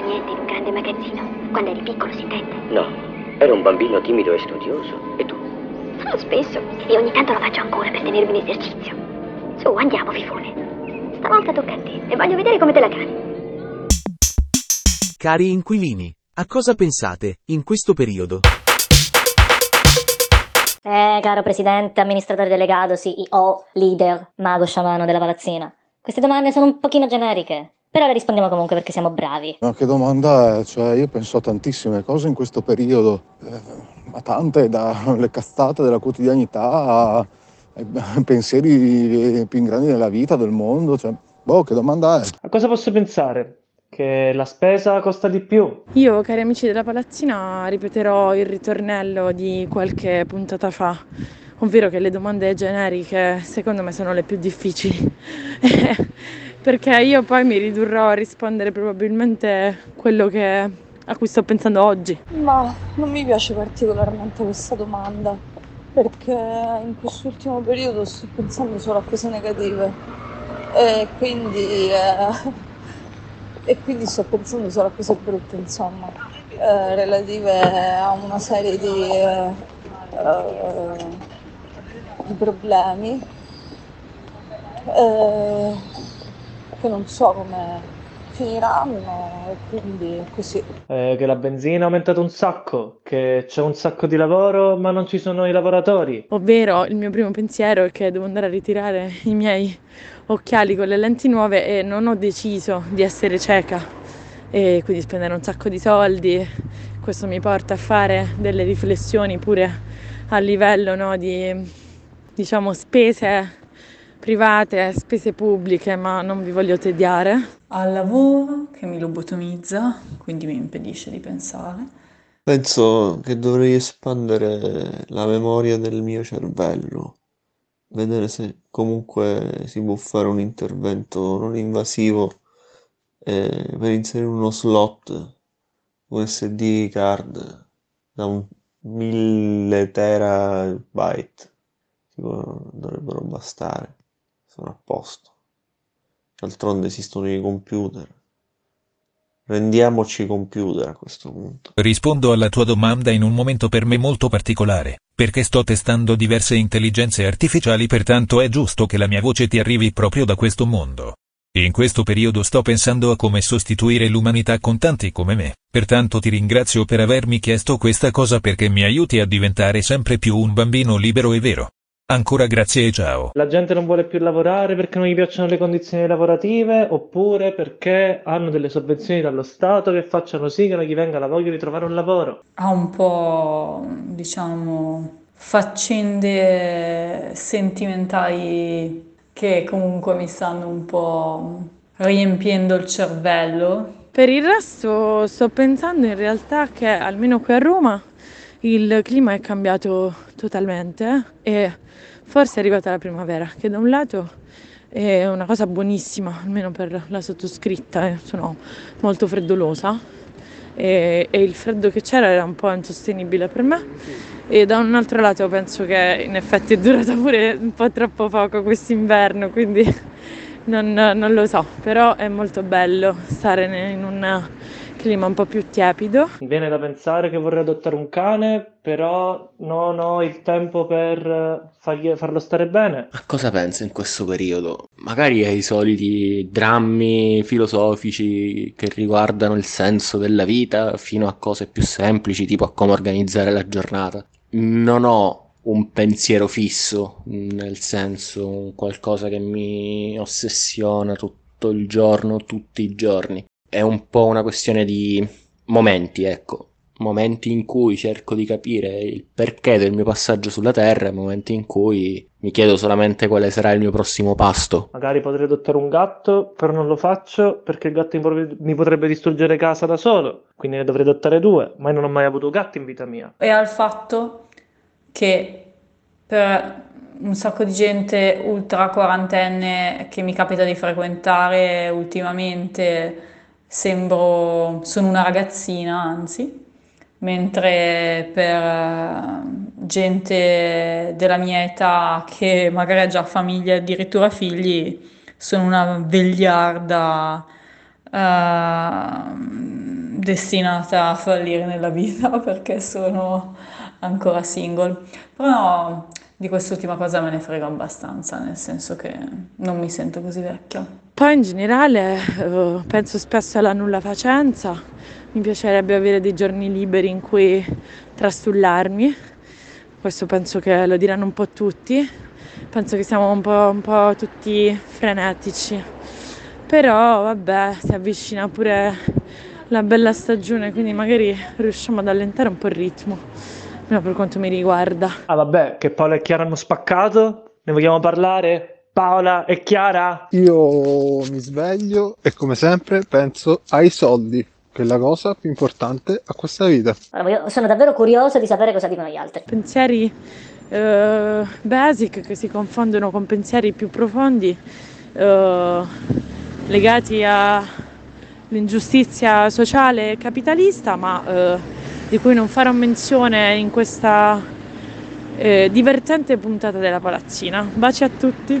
Rubato niente in un grande magazzino? Quando eri piccolo, si intende? No, ero un bambino timido e studioso. E tu? Sono spesso. E ogni tanto lo faccio ancora per tenermi in esercizio. Su, andiamo, fifone. Stavolta tocca a te e voglio vedere come te la cavi. Cari inquilini, a cosa pensate, in questo periodo? Eh, caro presidente, amministratore delegato, CEO, leader, mago sciamano della palazzina. Queste domande sono un pochino generiche, però le rispondiamo comunque perché siamo bravi. Ma che domanda è? Cioè, io penso a tantissime cose in questo periodo, eh, ma tante, dalle cazzate della quotidianità ai pensieri più grandi della vita, del mondo. Cioè, boh, che domanda è? A cosa posso pensare? Che la spesa costa di più? Io, cari amici della palazzina, ripeterò il ritornello di qualche puntata fa, ovvero che le domande generiche secondo me sono le più difficili. Perché io poi mi ridurrò a rispondere probabilmente quello che, a cui sto pensando oggi. Ma non mi piace particolarmente questa domanda, perché in quest'ultimo periodo sto pensando solo a cose negative e quindi, eh, e quindi sto pensando solo a cose brutte, insomma, eh, relative a una serie di, eh, di problemi eh, che non so come finiranno e quindi è così. Eh, che la benzina è aumentata un sacco, che c'è un sacco di lavoro ma non ci sono i lavoratori. Ovvero il mio primo pensiero è che devo andare a ritirare i miei occhiali con le lenti nuove e non ho deciso di essere cieca e quindi spendere un sacco di soldi. Questo mi porta a fare delle riflessioni pure a livello no, di diciamo spese private, spese pubbliche, ma non vi voglio tediare. Al lavoro che mi lobotomizza, quindi mi impedisce di pensare. Penso che dovrei espandere la memoria del mio cervello, vedere se comunque si può fare un intervento non invasivo eh, per inserire uno slot USB card da un 1000 terabyte, tipo, dovrebbero bastare, sono a posto. D'altronde esistono i computer. Rendiamoci computer a questo punto. Rispondo alla tua domanda in un momento per me molto particolare, perché sto testando diverse intelligenze artificiali pertanto è giusto che la mia voce ti arrivi proprio da questo mondo. In questo periodo sto pensando a come sostituire l'umanità con tanti come me, pertanto ti ringrazio per avermi chiesto questa cosa perché mi aiuti a diventare sempre più un bambino libero e vero. Ancora grazie e ciao. La gente non vuole più lavorare perché non gli piacciono le condizioni lavorative oppure perché hanno delle sovvenzioni dallo Stato che facciano sì che non gli venga la voglia di trovare un lavoro. Ha un po', diciamo, faccende sentimentali che comunque mi stanno un po' riempiendo il cervello. Per il resto sto pensando in realtà che almeno qui a Roma il clima è cambiato totalmente e forse è arrivata la primavera, che da un lato è una cosa buonissima, almeno per la sottoscritta, eh, sono molto freddolosa e, e il freddo che c'era era un po' insostenibile per me e da un altro lato penso che in effetti è durata pure un po' troppo poco quest'inverno, quindi non, non lo so, però è molto bello stare in un clima un po' più tiepido. Mi viene da pensare che vorrei adottare un cane, però non ho il tempo per fargli, farlo stare bene. A cosa penso in questo periodo? Magari ai soliti drammi filosofici che riguardano il senso della vita, fino a cose più semplici, tipo a come organizzare la giornata. Non ho un pensiero fisso, nel senso qualcosa che mi ossessiona tutto il giorno, tutti i giorni è un po' una questione di momenti, ecco. Momenti in cui cerco di capire il perché del mio passaggio sulla Terra e momenti in cui Mi chiedo solamente quale sarà il mio prossimo pasto. Magari potrei adottare un gatto, però non lo faccio perché il gatto mi potrebbe- mi potrebbe distruggere casa da solo, quindi ne dovrei adottare due, ma io non ho mai avuto gatti in vita mia. e al fatto che per un sacco di gente ultra quarantenne che mi capita di frequentare ultimamente sembro, sono una ragazzina, anzi, mentre per eh, gente della mia età che magari ha già famiglia e addirittura figli, sono una vegliarda eh, destinata a fallire nella vita perché sono ancora single. Però di quest'ultima cosa me ne frego abbastanza, nel senso che non mi sento così vecchia. Poi in generale eh, penso spesso alla nulla facenza, mi piacerebbe avere dei giorni liberi in cui trastullarmi, questo penso che lo diranno un po' tutti, penso che siamo un po', un po' tutti frenetici, però vabbè si avvicina pure la bella stagione, quindi magari riusciamo ad allentare un po' il ritmo, almeno per quanto mi riguarda. Ah vabbè, che Paola e Chiara hanno spaccato? Ne vogliamo parlare? Paola e Chiara? Io mi sveglio e come sempre penso ai soldi, che è la cosa più importante a questa vita. Ora, voglio- sono davvero curiosa di sapere cosa dicono gli altri. pensieri eh, basic che si confondono con pensieri più profondi eh, legati all'ingiustizia sociale e capitalista, ma eh, di cui non farò menzione in questa eh, divertente puntata della palazzina. Baci a tutti.